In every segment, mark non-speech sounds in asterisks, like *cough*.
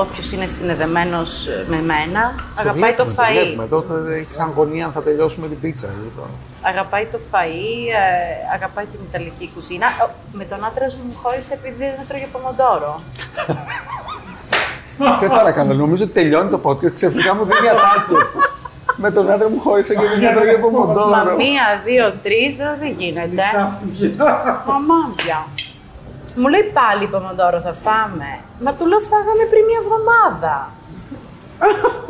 όποιος είναι συνδεδεμένος με μένα, αγαπάει το, βλέπουμε, φαΐ. βλέπουμε. Εδώ θα έχεις αγωνία αν θα τελειώσουμε την πίτσα. Λοιπόν. Αγαπάει το φαΐ, ε, αγαπάει την Ιταλική κουζίνα. Ο, Με τον άντρα μου μου χώρισε επειδή δεν τρώγε πομοντόρο. *laughs* Σε παρακαλώ, νομίζω ότι τελειώνει το podcast. Ξαφνικά μου δίνει ατάκες. Με τον άντρα μου χώρισε και δεν έτρωγε από Μα μοντόρο. μία, δύο, τρεις, δεν γίνεται. Μαμάμια. Μου λέει πάλι πομοντόρο θα φάμε. Μα του λέω φάγαμε πριν μια εβδομάδα. *laughs*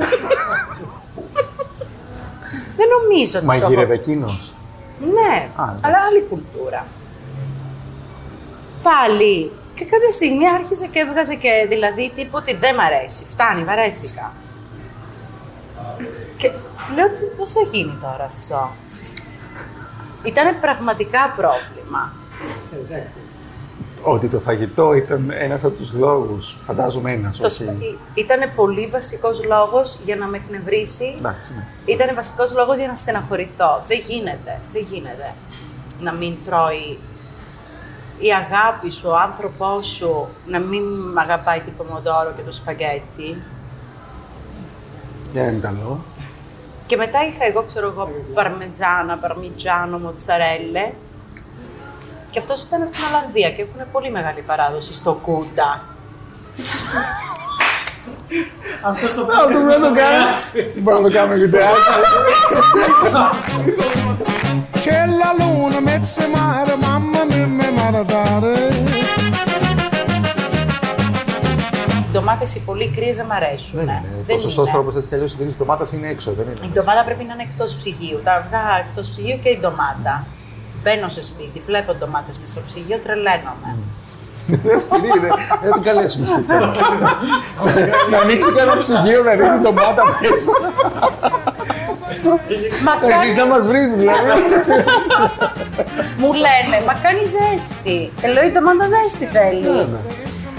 δεν νομίζω ότι το έχω- Μαγείρευε εκείνος. Ναι, Α, εντάξει. αλλά άλλη κουλτούρα. Πάλι. Και κάποια στιγμή άρχισε και έβγαζε και δηλαδή τύπου ότι δεν μ' αρέσει. Φτάνει, βαρέθηκα. Και λέω τι πώς θα γίνει τώρα αυτό; Ήτανε πραγματικά πρόβλημα. Ότι το φαγητό ήταν ένας από τους λόγους. Φαντάζομαι ένας, Το όχι; σπα- Ήτανε πολύ βασικός λόγος για να με εκνευρίσει. Εντάξει, ναι. Ήταν βασικός λόγος για να στεναχωρηθώ. Δεν γίνεται, δεν γίνεται να μην τρώει η αγάπη σου, ο άνθρωπός σου, να μην αγαπάει την πομοντόρο και το σπαγκέτι. Για ένα Ιταλό. Και μετά είχα εγώ, ξέρω εγώ, παρμεζάνα, παρμιτζάνο, μοτσαρέλε. Και αυτός ήταν από την Ολλανδία και έχουν πολύ μεγάλη παράδοση στο κούντα. Αυτό το Α, το να το κάνεις. Μπορούμε να το κάνουμε βιντεάκι. C'è la luna, mezza mare, mamma mia, mi maradare. Οι ντομάτες οι πολύ κρύες δεν μ' αρέσουν. Δεν είναι. Ο σωστός τρόπος έτσι κι αλλιώς η ντομάτα είναι έξω, δεν είναι. Η ντομάτα πρέπει να είναι εκτός ψυγείου. Τα αυγά εκτός ψυγείου και η ντομάτα. Μπαίνω σε σπίτι, βλέπω ντομάτε με στο ψυγείο, τρελαίνομαι. *laughs* Στην είναι. Δεν την καλέσουμε στο θέμα. *laughs* Να ανοίξει κανένα ψυγείο να δίνει ντομάτα μέσα. *laughs* Μα Θα αρχίσει να κάνει, μας βρεις δηλαδή. μου λένε, μα κάνει ζέστη. Ε, λέω η ντομάτα ζέστη θέλει.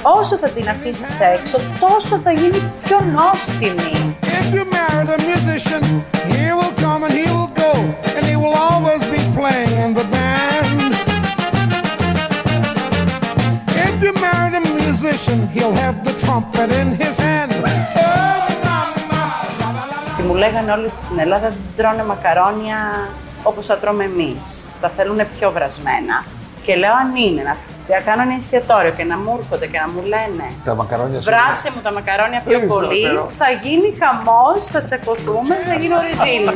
Όσο θα την αφήσεις έξω, τόσο θα γίνει πιο νόστιμη. If you married a musician, he will come and he will go, and he will always be playing in the you married a musician, he'll have the trumpet in his hand. Oh, mama, la, la, la, la. Και μου λέγανε όλοι ότι στην Ελλάδα δεν τρώνε μακαρόνια όπως τα τρώμε εμείς. Τα θέλουν πιο βρασμένα. Και λέω αν είναι να να κάνω ένα εστιατόριο και να μου έρχονται και να μου λένε Τα μακαρόνια σου. Βράσε μου τα μακαρόνια πιο πολύ, Περισσότερο. θα γίνει χαμός, θα τσακωθούμε, θα γίνω ριζίλη.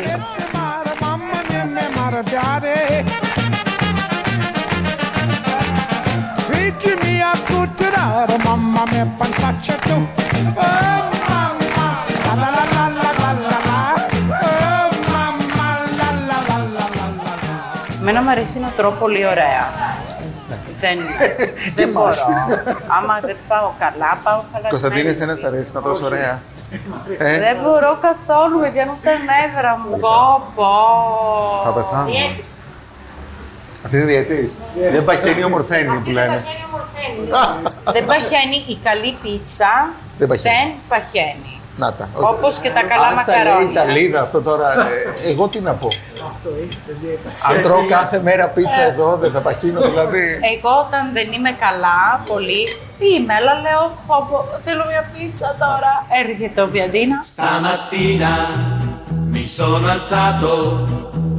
Mamma mia, pensaccia tu. Oh, mamma, la la la la la la la la. Oh, mamma, la la la la la la la. Εμένα μου αρέσει να τρώω πολύ ωραία. δεν, *laughs* δεν μπορώ. Άμα δεν φάω καλά, πάω χαλασμένη. Κωνσταντίνε, εσένα σ' αρέσει να τρως ωραία. Ε, Δεν μπορώ καθόλου, με πιάνουν τα νεύρα μου. Πω, πω. Θα πεθάνω. Διέτηση. Αυτή είναι διαιτής. Δεν παχαίνει ομορφαίνει που λένε. Παχαίνει, ομορφαίνει. Δεν παχαίνει η καλή πίτσα. Δεν παχαίνει. Δεν παχαίνει. Να τα. Όπως και τα καλά Αν στα λέει η μακαρόνια. Ιταλίδα αυτό τώρα, ε, εγώ τι να πω. Αυτό είσαι σε μια Αν τρώω κάθε μέρα πίτσα εδώ, δεν θα παχύνω δηλαδή. Εγώ όταν δεν είμαι καλά, πολύ, είμαι, αλλά λέω, πω, πω, θέλω μια πίτσα τώρα. Έρχεται ο Πιαντίνα. Stamattina mi sono alzato,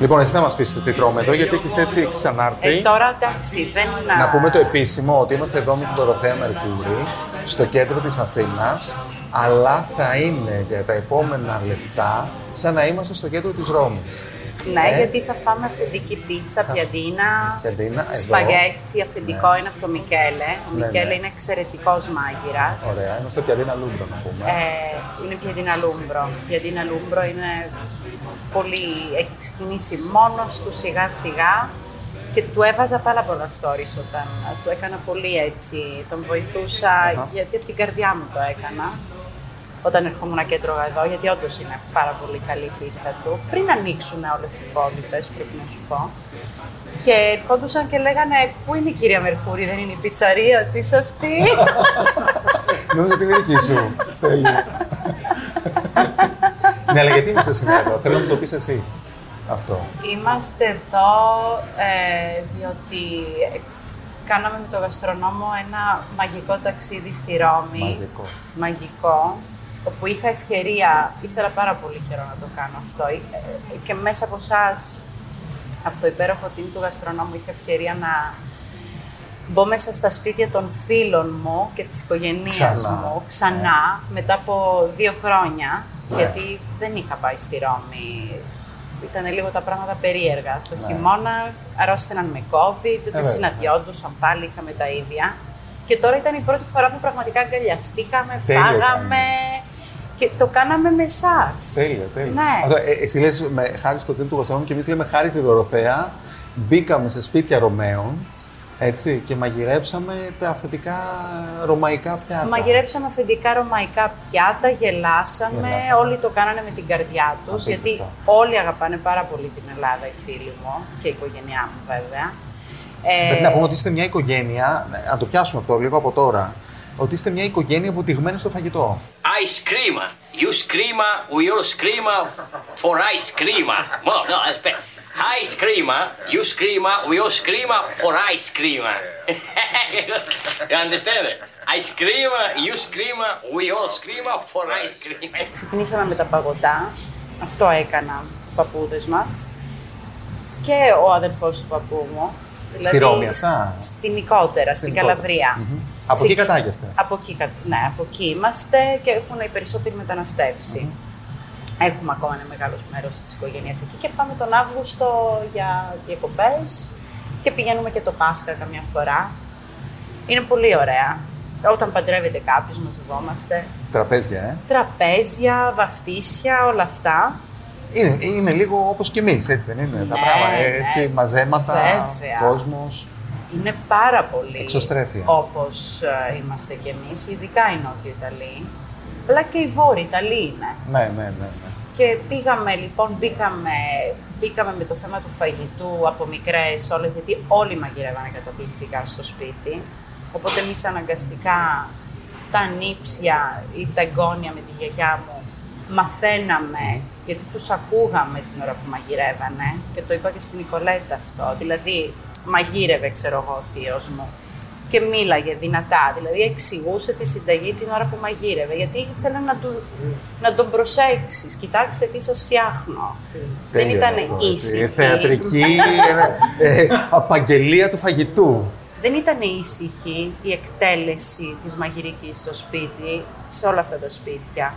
Λοιπόν, εσύ να μας πεις τι τρώμε εδώ, γιατί έχεις έρθει, έχεις ξανάρθει. Ε, τώρα εντάξει, δεν Να πούμε το επίσημο ότι είμαστε εδώ με την Δωροθέα Μερκούρη, στο κέντρο της Αθήνας, αλλά θα είναι για τα επόμενα λεπτά σαν να είμαστε στο κέντρο της Ρώμης. Ναι, Ε; γιατί θα φάμε αυθεντική πίτσα, πιαντίνα, Πιαντίνα, εδώ. σπαγέτσι, αυθεντικό είναι από το Μικέλε. Ο Ναι, Μικέλε ναι. είναι εξαιρετικός μάγειρας. Ωραία, είμαστε πιαντίνα λούμπρο να πούμε. Ε, είναι πιαντίνα λούμπρο. Πιαντίνα λούμπρο είναι πολύ... έχει ξεκινήσει μόνος του σιγά σιγά και του έβαζα πάρα πολλά stories όταν του έκανα πολύ έτσι, τον βοηθούσα γιατί από την καρδιά μου το έκανα. όταν ερχόμουν και έτρωγα εδώ, γιατί όντως είναι πάρα πολύ καλή η πίτσα του. Πριν ανοίξουν όλες οι υπόλοιπες, πρέπει να σου πω. Και ερχόντουσαν και λέγανε Πού είναι η κυρία Μερκούρη, δεν είναι η πιτσαρία της αυτή; *laughs* Νόμιζα ότι είναι δική σου. *laughs* Τέλειο. *laughs* *laughs* ναι, αλλά γιατί είμαστε σήμερα εδώ, θέλω να μου το πεις εσύ αυτό. Είμαστε εδώ ε, διότι κάναμε με το γαστρονόμο ένα μαγικό ταξίδι στη Ρώμη. Μαγικό. Μαγικό, όπου είχα ευκαιρία, ήθελα πάρα πολύ καιρό να το κάνω αυτό ε, και μέσα από εσάς, από το υπέροχο team του γαστρονόμου, είχα ευκαιρία να μπω μέσα στα σπίτια των φίλων μου και της οικογένειας Ξανά. μου ξανά μετά από δύο χρόνια, Ναι. Γιατί δεν είχα πάει στη Ρώμη. Ήταν λίγο τα πράγματα περίεργα. Το Ναι. χειμώνα αρρώστηναν με COVID, δεν βέβαια. συναντιόντουσαν πάλι, είχαμε τα ίδια. Και τώρα ήταν η πρώτη φορά που πραγματικά αγκαλιαστήκαμε, Τέλειο φάγαμε και το κάναμε με εσάς. Τέλειο, τέλειο. Ναι. Αυτό, ε, εσύ λες με, χάρη στο team του Γαστρονόμου και εμείς λέμε χάρη στη Δωροθέα, μπήκαμε σε σπίτια Ρωμαίων, έτσι, και μαγειρέψαμε τα αυθεντικά ρωμαϊκά πιάτα. Μαγειρέψαμε αφεντικά ρωμαϊκά πιάτα, γελάσαμε, Γελάσαμε. όλοι το κάνανε με την καρδιά τους, Απίστευτο. γιατί όλοι αγαπάνε πάρα πολύ την Ελλάδα, οι φίλοι μου και η οικογένειά μου βέβαια. Ε, Πρέπει να πούμε ότι είστε μια οικογένεια, να το πιάσουμε αυτό λίγο από τώρα, ότι είστε μια οικογένεια βουτυγμένη στο φαγητό. Ice cream. You scream, we all scream for ice cream. No, no, that's better. Ice cream, you scream, we all scream for ice cream. *laughs* you understand it? I scream, you scream, we all scream for ice cream. *laughs* Ξεκινήσαμε με τα παγωτά, αυτό έκαναν οι παππούδες μας και ο αδερφός του παππού μου. Στη Ρώμη αυτά; Στην Νικότερα, στην, Νικότερα. Καλαβρία. Μμμ. Από εκεί Ξεκι- κατάγεστε. Από εκεί, κα- ναι, από εκεί είμαστε και έχουν οι περισσότεροι μεταναστεύσει. Έχουμε ακόμα ένα μεγάλο μέρος της οικογένειας εκεί και πάμε τον Αύγουστο για διακοπές και πηγαίνουμε και το Πάσχα καμιά φορά. Είναι πολύ ωραία. Όταν παντρεύεται κάποιος μαζευόμαστε. Τραπέζια, ε. Τραπέζια, βαφτίσια, όλα αυτά. Είναι, είναι λίγο όπως και εμείς, έτσι δεν είναι, τα Ναι, πράγματα, ναι. έτσι, μαζέματα, Βέβαια. κόσμος. Είναι πάρα πολύ Εξωστρέφεια. όπως ε, είμαστε κι εμείς, ειδικά οι Νότιο Ιταλοί, αλλά και οι Βόρειοι Ιταλοί είναι. Ναι, ναι, ναι. ναι. Και πήγαμε λοιπόν, μπήκαμε, μπήκαμε με το θέμα του φαγητού από μικρές όλες, γιατί όλοι μαγειρεύανε καταπληκτικά στο σπίτι. Οπότε εμείς αναγκαστικά τα νύψια ή τα εγγόνια με τη γιαγιά μου μαθαίναμε, γιατί τους ακούγαμε την ώρα που μαγειρεύανε και το είπα και στην Νικολέτα αυτό. Δηλαδή, μαγείρευε, ξέρω εγώ, ο θείος μου και μίλαγε δυνατά. Δηλαδή, εξηγούσε τη συνταγή την ώρα που μαγείρευε, γιατί ήθελε να, του, να τον προσέξεις. Κοιτάξτε τι σας φτιάχνω. Δεν Τέλειο ήταν αυτό, έτσι. ήσυχη. Θεατρική ε, ε, απαγγελία του φαγητού. Δεν ήταν ήσυχη η εκτέλεση της μαγειρικής στο σπίτι, σε όλα αυτά τα σπίτια.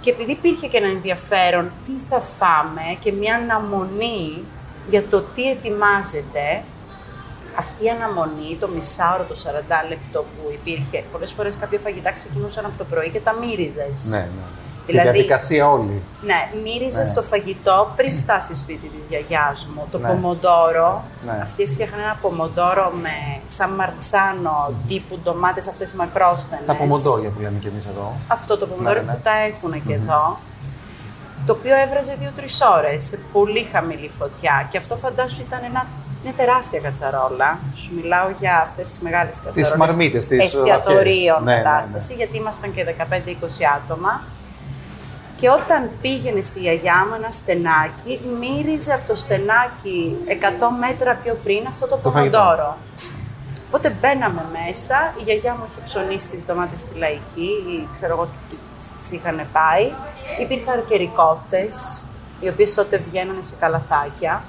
Και επειδή υπήρχε και ένα ενδιαφέρον τι θα φάμε και μια αναμονή για το τι ετοιμάζεται, αυτή η αναμονή, το μισάωρο, το 40 λεπτό που υπήρχε, πολλές φορές κάποια φαγητά ξεκινούσαν από το πρωί και τα μύριζες. Ναι, ναι. Τη Δηλαδή- διαδικασία όλη. Ναι, μύριζες Ναι. το φαγητό πριν φτάσει σπίτι της γιαγιάς μου. Το Ναι. πομοντόρο. Ναι. Αυτή έφτιαχνε ένα πομοντόρο με σαν μαρτσάνο τύπου ντομάτες αυτές οι μακρόστενες. Τα πομοντόρια που λέμε κι εμείς εδώ. Αυτό το πομοντόρο Ναι, ναι. που τα έχουν και εδώ. Το οποίο έβραζε δύο-τρεις ώρες σε πολύ χαμηλή φωτιά. Και αυτό φαντάσου ήταν ένα, μια τεράστια κατσαρόλα. Σου μιλάω για αυτές τις μεγάλες κατσαρόλες. μαρμίτες, τις Εστιατορίων βαθιές. Ναι, ναι, ναι. κατάσταση, γιατί ήμασταν και 15-20 άτομα. Και όταν πήγαινε στη γιαγιά μου ένα στενάκι, μύριζε από το στενάκι 100 μέτρα πιο πριν αυτό το, Το φαγητό. πομοντόρο. Οπότε μπαίναμε μέσα, η γιαγιά μου είχε ψωνίσει τις ντομάτες στη λαϊκή, ή ξέρω εγώ τις είχαν πάει. Υπήρχαν και ρικότες, οι οποίες τότε βγαίνανε σε καλαθάκια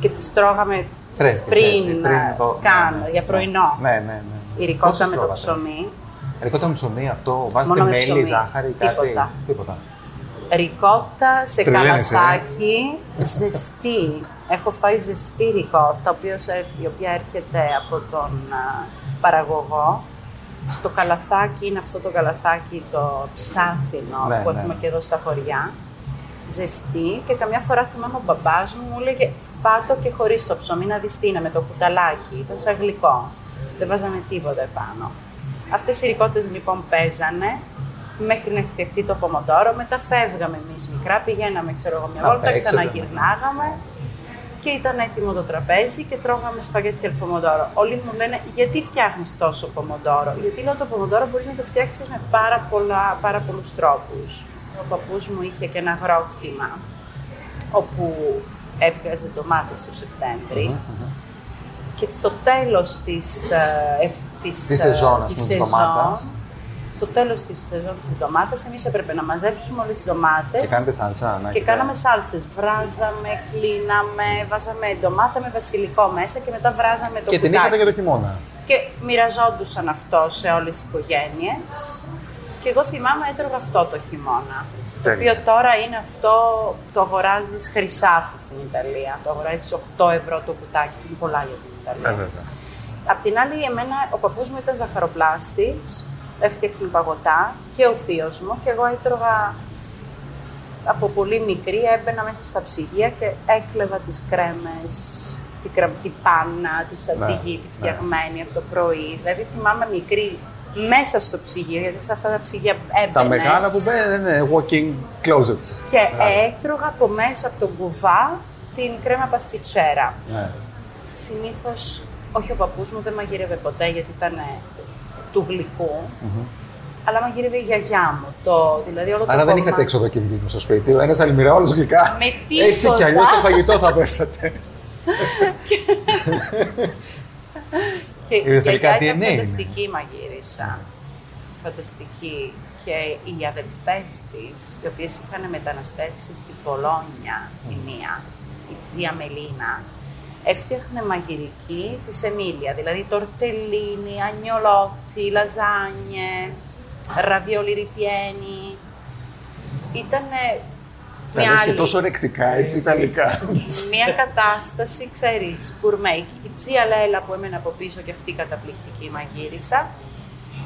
και τις τρώγαμε Φρέσκες, πριν, έτσι, πριν ε, το- καν, ναι, ναι. για πρωινό. Ναι, ναι, ναι. Η ρικότα Πόσες με το τρώγατε; ψωμί. Ρικότα με ψωμί αυτό, βάζετε Μόνο με μέλι, ψωμί. ζάχαρη, κάτι; Τίποτα. Τίποτα. Ρικότα σε Τρελαίνεσαι, ε; καλαθάκι, ζεστή. Έχω φάει ζεστή ρικότα, ο οποίος έρχ- η οποία έρχεται από τον α, παραγωγό. Στο καλαθάκι είναι αυτό το καλαθάκι το ψάθινο Ναι, που ναι. έχουμε και εδώ στα χωριά. Ζεστή και καμιά φορά θυμάμαι ο μπαμπάς μου μου έλεγε φάτο και χωρίς το ψωμί να δεις τι είναι με το κουταλάκι. Ήταν σαν γλυκό. Δεν βάζαμε τίποτα επάνω. Αυτές οι ρικότες λοιπόν παίζανε μέχρι να φτιαχτεί το πομοντόρο. Μετά φεύγαμε εμείς μικρά, πηγαίναμε, ξέρω εγώ, μια Να βόλτα, παίξετε, ναι. ξαναγυρνάγαμε και ήταν έτοιμο το τραπέζι και τρώγαμε σπαγγέτι al pomodoro. Όλοι μου λένε γιατί φτιάχνεις τόσο πομοντόρο. Γιατί λέω το πομοντόρο μπορείς να το φτιάξεις με πάρα, πολλά, πάρα πολλούς τρόπους. Ο παππούς μου είχε και ένα αγρόκτημα όπου έβγαζε ντομάτες το σεπτεμβρη και στο τέλος της, ε, της, Της ε, σεζόν, ας της πούμε, της σεζόν, ντομάτας. στο τέλος της σεζόν της ντομάτας, εμείς έπρεπε να μαζέψουμε όλες τις ντομάτες Και κάνετε σάλτσα, να και έχετε- κάναμε σάλτσες. Βράζαμε, κλείναμε, βάζαμε ντομάτα με βασιλικό μέσα και μετά βράζαμε το Και την κουτάκι. είχατε για το χειμώνα. Και μοιραζόντουσαν αυτό σε όλες τις οικογένειες. Και εγώ θυμάμαι έτρωγα αυτό το χειμώνα. Το Τέλεια. οποίο τώρα είναι αυτό, το αγοράζεις χρυσάφι στην Ιταλία. Το αγοράζεις 8 ευρώ το κουτάκι, που είναι πολλά για την Ιταλία. Ε, βέβαια. Απ' την άλλη, εμένα, ο παππούς μου ήταν ζαχαροπλάστης, έφτιαχνε παγωτά και ο θείος μου και εγώ έτρωγα από πολύ μικρή, έμπαινα μέσα στα ψυγεία και έκλεβα τις κρέμες, την, κρα... την πάνα, τη σαντιγή, τη ναι. φτιαγμένη από το πρωί. Δηλαδή θυμάμαι μικρή μέσα στο ψυγείο, γιατί σε αυτά τα ψυγεία έμπαινες. Τα μεγάλα που μπαίνουν είναι walking closets. Και έτρωγα από μέσα από τον κουβά την κρέμα παστιτσέρα. Ναι. Συνήθως, όχι ο παππούς μου δεν μαγείρευε ποτέ γιατί ήταν ε, του γλυκου αλλά μαγείρευε η γιαγιά μου. Το, δηλαδή όλο το Άρα δεν κόμμα- είχατε έξοδο κινδύνου στο σπίτι. Ο ένας αλμυρεόλο γλυκά. Με Έτσι τίποτα. κι αλλιώς το φαγητό θα πέφτατε. Και η Είδες τελικά γιαγιά ήταν DNA είναι. φανταστική μαγείρισα. Φανταστική. Και οι αδελφές της, οι οποίες είχαν μεταναστεύσει στην Πολόνια, η μία, η Τζία Μελίνα, έφτιαχνε μαγειρική της Εμίλια, δηλαδή τορτελίνι, αγνιολότσι, λαζάνιε, ραβιόλι ριπιένι. Ήταν Τα λες και τόσο ρεκτικά, έτσι ιταλικά. *laughs* μια κατάσταση, ξέρεις, γκουρμέ. Η Τσία Λέλα που έμενε από πίσω και αυτή η καταπληκτική μαγείρισα.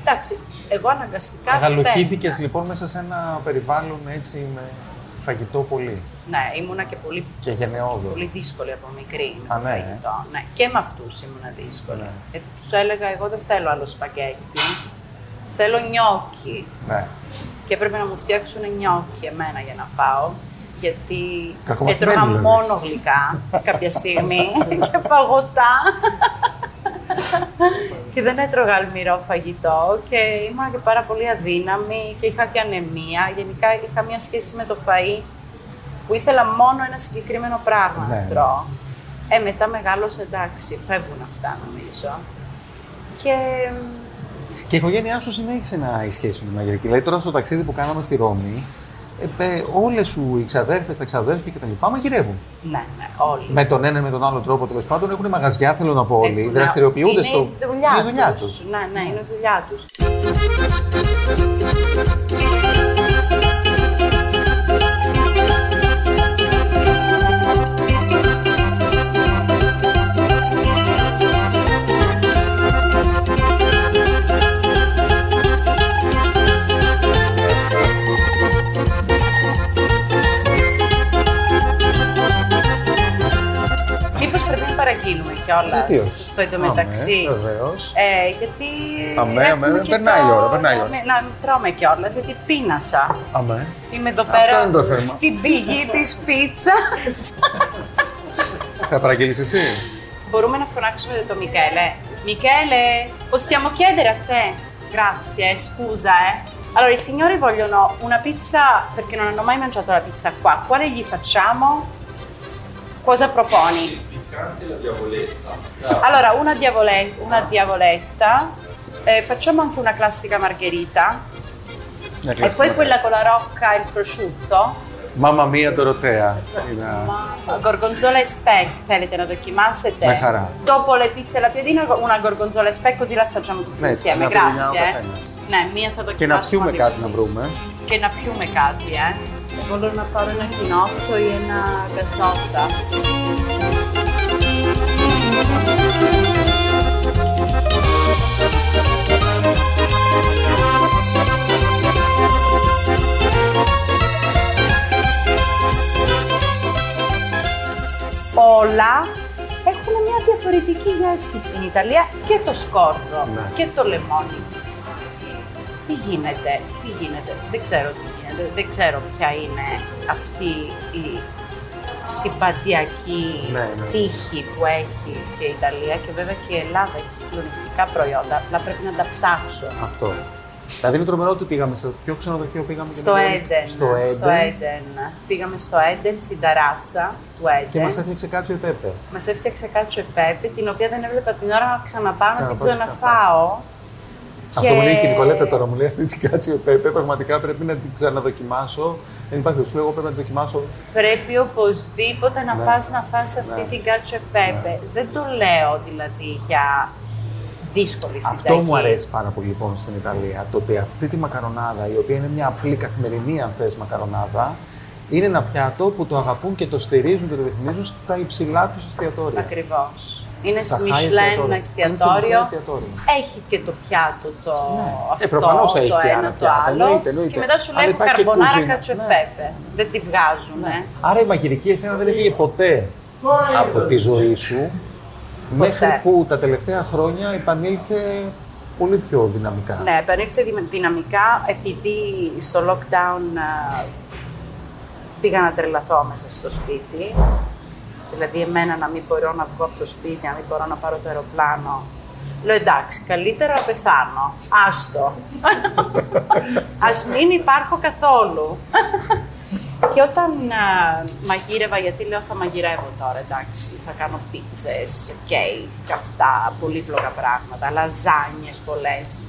Εντάξει, εγώ αναγκαστικά Αγαλοχήθηκε φεύγα. λοιπόν μέσα σε ένα περιβάλλον έτσι με φαγητό πολύ Ναι, ήμουνα και πολύ, και γενναιόδο. πολύ δύσκολη από μικρή με Α, το ναι, ε. φαγητό. Ναι, και με αυτούς ήμουνα δύσκολη. Ναι. Γιατί τους έλεγα, εγώ δεν θέλω άλλο σπαγκέτι, θέλω νιόκι. Ναι. Και έπρεπε να μου φτιάξουν νιόκι εμένα για να φάω. Γιατί Κακομαθημένη, έτρωγα δηλαδή. μόνο γλυκά κάποια στιγμή *laughs* και παγωτά. Και δεν έτρωγα αλμυρό φαγητό και ήμουν και πάρα πολύ αδύναμη και είχα και ανεμία. Γενικά είχα μια σχέση με το φαΐ που ήθελα μόνο ένα συγκεκριμένο πράγμα Ναι. να τρώω. Ε, μετά μεγάλωσα εντάξει, φεύγουν αυτά νομίζω. Και Και η οικογένειά σου συνέχισε να έχει σχέση με τη μαγειρική. Δηλαδή τώρα στο ταξίδι που κάναμε στη Ρώμη, ε, ε, όλες σου οι ξαδέρφες, τα ξαδέρφια κτλ. μαγειρεύουν. ναι, ναι, όλοι. Με τον ένα ή με τον άλλο τρόπο τέλος πάντων έχουν μαγαζιά, θέλω να πω όλοι. Έχουν- Δραστηριοποιούνται είναι στο. η δουλειά, είναι η δουλειά τους. τους. Ναι, ναι, είναι η δουλειά τους. Παραγγείλουμε κιόλας Γιατί όχι. στο εντωμεταξύ. Βεβαίως. Ε, γιατί. Αμέ, έχουμε αμέ, και περνάει η ώρα, περνάει η ώρα. Να, να τρώμε κιόλας, γιατί πίνασα. Αμέ. Είμαι εδώ Αυτό πέρα είναι το θέμα. στην πηγή της πίτσας. Θα παραγγείλεις εσύ. Μπορούμε να φωνάξουμε το Michele. Michele, possiamo chiedere a te? Grazie, scusa, eh. Allora, i signori vogliono una pizza perché non hanno mai mangiato la pizza qua. Quale gli facciamo? Cosa proponi? Piccante la diavoletta. Allora, una, diavole- una diavoletta, eh, facciamo anche una classica margherita Μια e κλασική poi μαγειρική. quella con la rocca e il prosciutto. Μάμα μία Ντοροτέα. Είναι- Gorgonzola e speck, θέλετε να δοκιμάσετε. Με χαρά. Dopo le pizze e la piadina, una gorgonzola e speck così la assaggiamo tutti Ναι, έτσι, insieme. να πούμε μια ο Grazie. eh. καθένας. Ναι, μία θα Και δοκιμάσουμε. να πιούμε όλοι κάτι μαζί. να βρούμε. Και να πιούμε κάτι, ε. Voglio να πάρω ένα κοινότο ή ένα γκαζόσα. Όλα έχουν μια διαφορετική γεύση στην Ιταλία και το σκόρδο Ναι. και το λεμόνι. τι γίνεται, τι γίνεται, δεν ξέρω τι γίνεται, δεν ξέρω ποια είναι αυτή η συμπατειακή Ναι, ναι. τύχη που έχει και η Ιταλία και βέβαια και η Ελλάδα έχει συγκλονιστικά προϊόντα, αλλά πρέπει να τα ψάξω. Αυτό. Δηλαδή είναι τρομερό ότι πήγαμε σε ποιο ξενοδοχείο πήγαμε και Στο δεν- Έντεν. Στο Έντεν. Πήγαμε στο Έντεν, στην ταράτσα του Και Έντεν. μας έφτιαξε κάτσο η Πέπε. Μας έφτιαξε κάτσο επέπη, την οποία δεν έβλεπα την ώρα να ξαναπάω να την Ξαναπάω και ξαναφάω. Αυτό μου λέει και η Νικολέτα τώρα, μου λέει αυτή την κάτσο η Πέπε. Πραγματικά πρέπει να την ξαναδοκιμάσω. Δεν υπάρχει, σου λέω, εγώ πρέπει να την δοκιμάσω. Πρέπει οπωσδήποτε να Ναι. πας να φας αυτή Ναι. την κάτσο επέπε. Δεν το λέω δηλαδή για δύσκολη συνταγή. Αυτό μου αρέσει πάρα πολύ λοιπόν στην Ιταλία. Το ότι αυτή τη μακαρονάδα, η οποία είναι μια απλή καθημερινή, αν θες, μακαρονάδα, είναι ένα πιάτο που το αγαπούν και το στηρίζουν και το ρυθμίζουν στα υψηλά τους εστιατόρια. Ακριβώς. Είναι Στα στη high Michelin εστιατόρια. Είναι σε εστιατόριο. Michelin εστιατόριο. Έχει και το πιάτο το Ναι. αυτό, Ε, προφανώς έχει το και ένα, άλλα το πιάτα. άλλο. Εννοείται, εννοείται. Και μετά σου Αλλά λέει υπάρχει και καρμπονάρα κουζίνα. κάτσο Ναι. επέπε. Δεν τη βγάζουν. Άρα η μαγειρική εσένα δεν έφυγε ποτέ από τη ζωή σου μέχρι που τα τελευταία χρόνια επανήλθε πολύ πιο δυναμικά. Ναι, επανήλθε δυνα- δυναμικά επειδή στο lockdown α, πήγα να τρελαθώ μέσα στο σπίτι. Δηλαδή εμένα να μην μπορώ να βγω από το σπίτι, να μην μπορώ να πάρω το αεροπλάνο. Λέω εντάξει, καλύτερα να πεθάνω. Άστο. *laughs* Ας μην υπάρχω καθόλου. Και όταν α, μαγείρευα, γιατί λέω θα μαγειρεύω τώρα, εντάξει, θα κάνω πίτσες, κέικ, αυτά, πολύπλοκα πράγματα, λαζάνιες πολλές.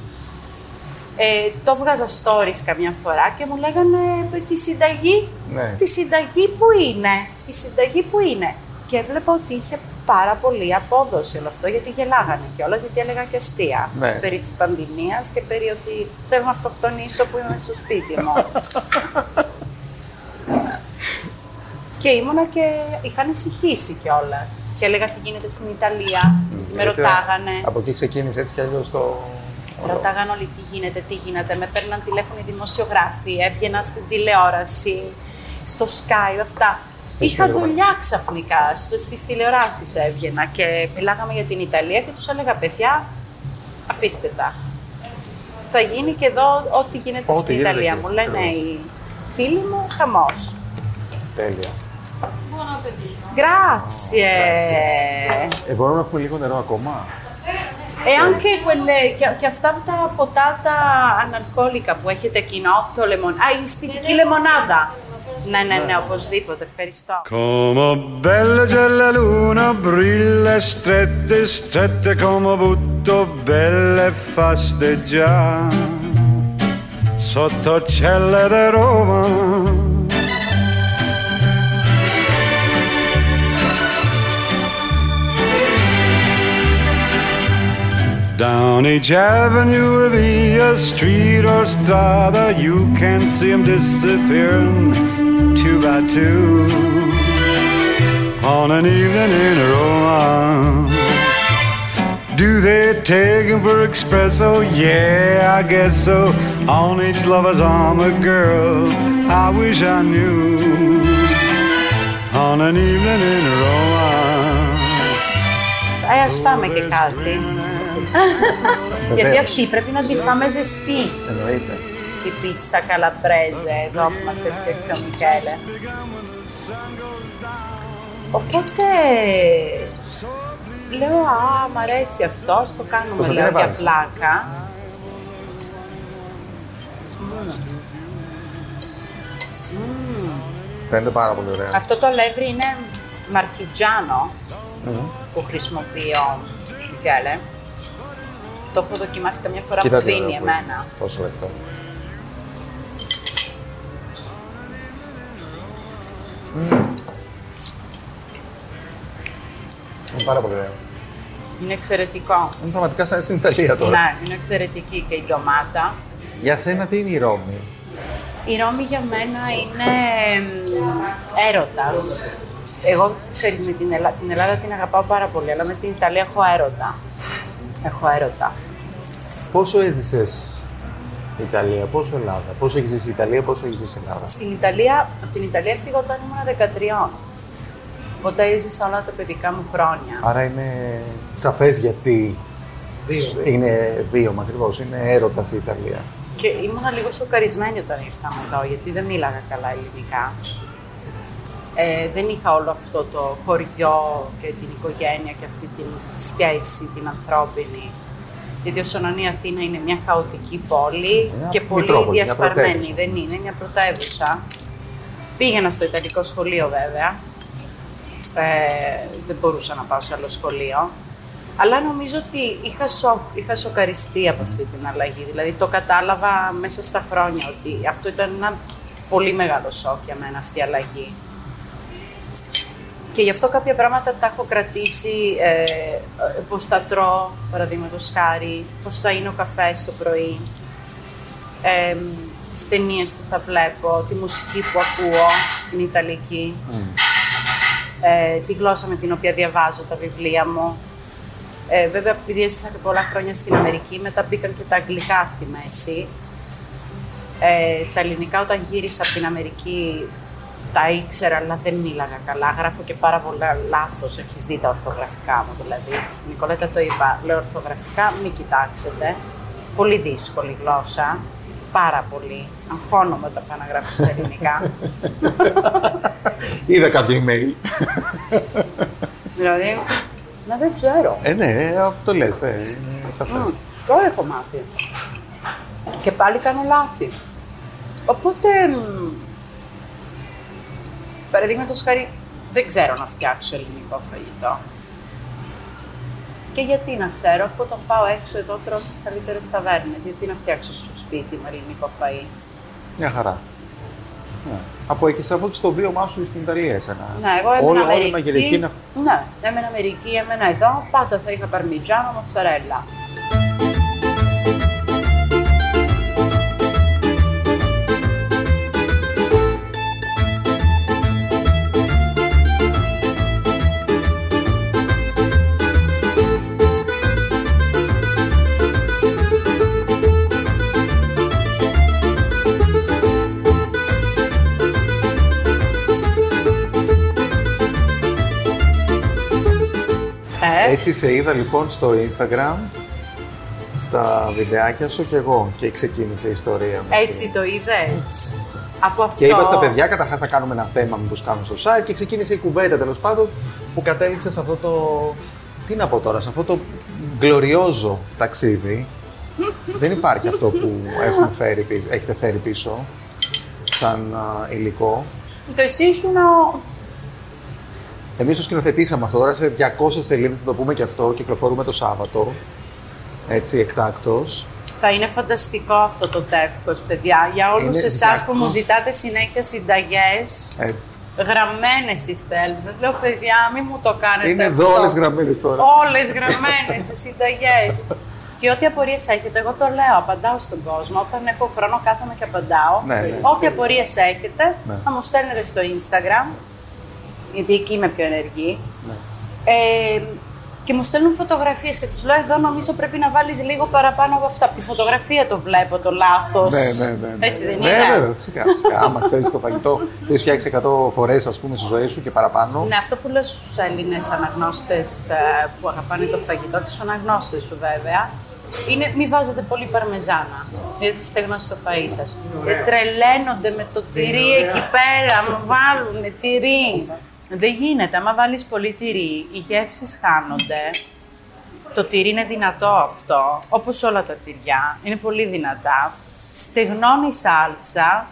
Ε, το βγάζα stories καμιά φορά και μου λέγανε «Ε, τη συνταγή, Ναι. τη συνταγή που είναι, η συνταγή που είναι. Και έβλεπα ότι είχε πάρα πολύ απόδοση όλο αυτό γιατί γελάγανε κιόλας, γιατί έλεγα και αστεία Ναι. περί της πανδημίας και περί ότι θέλω να αυτοκτονήσω που είμαι στο σπίτι μου. *laughs* και ήμουνα και είχαν ησυχήσει κιόλας. Και έλεγα τι γίνεται στην Ιταλία, τι με Γιατί ρωτάγανε. Από εκεί ξεκίνησε έτσι κι αλλιώς το. Ρωτάγαν όλοι τι γίνεται, τι γίνεται. Με παίρναν τηλέφωνο οι δημοσιογράφοι, έβγαινα στην τηλεόραση, στο Sky, αυτά. Στη Είχα Σφαιρόπανα. δουλειά ξαφνικά, στις τηλεοράσεις έβγαινα και μιλάγαμε για την Ιταλία και τους έλεγα παιδιά, αφήστε τα. Θα γίνει και εδώ ό,τι γίνεται Ό,τι στην γίνεται Ιταλία. εκεί, Μου λένε ακριβώς. οι φίλοι μου, χαμός. Τέλεια. Grazie. Ε, μπορούμε να έχουμε λίγο νερό ακόμα; E anche quelle, και, και αυτά τα ποτά τα αναλκοόλικα που έχετε κοινό, το λεμον. Α, η σπιτική λεμονάδα. Ναι, ναι, ναι, οπωσδήποτε. Ευχαριστώ. Come bella c'è la luna, brilla strette, strette come butto, belle fasteggia. Sotto celle di Roma. Down each avenue via street or strada, you can see 'em disappearing two by two. On an evening in Roma, do they take 'em for espresso? Yeah, I guess so. On each lover's arm, a girl I wish I knew. On an evening in Roma. Hai asfame che canti? Γιατί Βεβαίως. αυτή πρέπει να τη φάμε ζεστή. Εννοείται. Τη πίτσα καλαμπρέζε εδώ που μας έφτιαξε ο Μικέλε. Οπότε λέω, α, μ' αρέσει αυτός, ας το κάνουμε Κωνσταντίνε, λέω για βάζεις. πλάκα. Φαίνεται πάρα πολύ ωραία. Αυτό το αλεύρι είναι μαρκιτζάνο που χρησιμοποιεί ο Μικέλε. Το έχω δοκιμάσει καμιά φορά Κοίτα που τι δίνει ωραίο που είναι. εμένα. Πόσο λεπτό. Είναι πάρα πολύ ωραίο. Είναι εξαιρετικό. Είναι πραγματικά σαν στην Ιταλία τώρα. Ναι, είναι εξαιρετική και η ντομάτα. Για σένα τι είναι η Ρώμη; Η Ρώμη για μένα είναι μ, έρωτας. Εγώ, ξέρεις, με την, Ελλάδα, την Ελλάδα την αγαπάω πάρα πολύ, αλλά με την Ιταλία έχω έρωτα. Έχω έρωτα. Πόσο έζησες Ιταλία, πόσο Ελλάδα, πόσο έχεις ζήσει Ιταλία, πόσο έχεις ζήσει Ελλάδα; Στην Ιταλία, από την Ιταλία έφυγα όταν ήμουν 13. Οπότε έζησα όλα τα παιδικά μου χρόνια. Άρα είναι σαφές γιατί είναι βίωμα ακριβώς, είναι έρωτας η Ιταλία. Και ήμουν λίγο σοκαρισμένη όταν ήρθαμε εδώ, γιατί δεν μίλαγα καλά ελληνικά. Ε, δεν είχα όλο αυτό το χωριό και την οικογένεια και αυτή τη σχέση, την ανθρώπινη. Γιατί ο Σονανή Αθήνα είναι μια χαοτική πόλη Μια και πολύ Μητρόπολη, μια διασπαρμένη. πρωτεύουσα. Δεν είναι, μια πρωτεύουσα. Πήγαινα στο Ιταλικό σχολείο βέβαια. Ε, δεν μπορούσα να πάω σε άλλο σχολείο. Αλλά νομίζω ότι είχα, σοκ, είχα σοκαριστεί από αυτή την αλλαγή. Δηλαδή το κατάλαβα μέσα στα χρόνια ότι αυτό ήταν ένα πολύ μεγάλο σοκ για μένα αυτή η αλλαγή. Και γι' αυτό κάποια πράγματα τα έχω κρατήσει, ε, πώς θα τρώω, παραδείγματος χάρη, πώς θα είναι ο καφές το πρωί, ε, τις ταινίες που θα βλέπω, τη μουσική που ακούω, την Ιταλική, ε, τη γλώσσα με την οποία διαβάζω τα βιβλία μου. Ε, βέβαια, επειδή έζησα και πολλά χρόνια στην Αμερική, μετά μπήκαν και τα αγγλικά στη μέση. Ε, τα ελληνικά όταν γύρισα από την Αμερική τα ήξερα, αλλά δεν μίλαγα καλά. Γράφω και πάρα πολλά λάθος, έχεις δει τα ορθογραφικά μου δηλαδή. Στην Νικολέτα το είπα, λέω ορθογραφικά, μην κοιτάξετε. Πολύ δύσκολη γλώσσα, πάρα πολύ. Αγχώνομαι όταν πάω να γράψω στα ελληνικά. *laughs* Είδα κάποιο email. δηλαδή, να δεν ξέρω. ε, ναι, ε, αυτό λες, ε, είναι σαφές. Μμ, Το έχω μάθει. Και πάλι κάνω λάθη. Οπότε, μ, παραδείγματος χάρη, δεν ξέρω να φτιάξω ελληνικό φαγητό. Και γιατί να ξέρω, αφού όταν πάω έξω εδώ τρώω στις καλύτερες ταβέρνες, γιατί να φτιάξω στο σπίτι με ελληνικό φαΐ. Μια χαρά. Ναι. Αφού έχεις αφού έχεις το βίωμά σου στην Ιταλία εσένα. Ναι, εγώ έμενα Όλη- όλη η Αμερική. μαγειρική είναι αυτή. Ναι, έμενα Αμερική, έμενα εδώ, πάντα θα είχα παρμιτζάνο, μοzzarella. Έτσι σε είδα λοιπόν στο Instagram, στα βιντεάκια σου και εγώ και ξεκίνησε η ιστορία μου. έτσι το είδες. Από αυτό. Και είπα στα παιδιά, καταρχάς θα κάνουμε ένα θέμα, μήπω κάνουμε στο site και ξεκίνησε η κουβέντα τέλος πάντων που κατέληξε σε αυτό το. Τι να πω τώρα, σε αυτό το γκλωριόζο ταξίδι. Δεν υπάρχει αυτό που έχουμε φέρει, πι- έχετε φέρει πίσω σαν α, υλικό. Το εσύ ήσουν ο... Εμείς το σκηνοθετήσαμε αυτό τώρα σε 200 σελίδες, θα το πούμε και αυτό. Κυκλοφορούμε το Σάββατο. Έτσι, εκτάκτο. Θα είναι φανταστικό αυτό το τεύχος, παιδιά. Για όλους Είναι εσάς που μου 200. ζητάτε συνέχεια συνταγές, Έτσι. γραμμένες τις θέλουμε. Λέω, παιδιά, μην μου το κάνετε Είναι αυτό. εδώ όλες γραμμένες τώρα. Όλες γραμμένες οι συνταγές. και ό,τι απορίες έχετε, εγώ το λέω, απαντάω στον κόσμο. Όταν έχω χρόνο κάθομαι και απαντάω. Ναι, ναι. Ό,τι απορίες έχετε, Ναι. θα μου στέλνετε στο Instagram, γιατί εκεί είμαι πιο ενεργή. Ναι. Ε, και μου στέλνουν φωτογραφίες και τους λέω εδώ νομίζω πρέπει να βάλεις λίγο παραπάνω από αυτά. Από τη φωτογραφία το βλέπω το λάθος. Ναι, ναι, ναι. ναι. Έτσι δεν ναι, είναι. Ναι, φυσικά. φυσικά. Άμα ξέρεις το φαγητό, το έχεις φτιάξει 100 φορές, ας πούμε, στη ζωή σου και παραπάνω. Ναι, αυτό που λέω στους Έλληνες αναγνώστες ε, που αγαπάνε το φαγητό και στους αναγνώστες σου βέβαια, είναι μη βάζετε πολύ παρμεζάνα, γιατί θα στεγνώσει το φαΐ σας. Και τρελαίνονται με το τυρί εκεί πέρα, μου βάλουν τυρί. Δεν γίνεται, άμα βάλεις πολύ τυρί, οι γεύσεις χάνονται. Το τυρί είναι δυνατό αυτό, όπως όλα τα τυριά, είναι πολύ δυνατά. Στεγνώνει η σάλτσα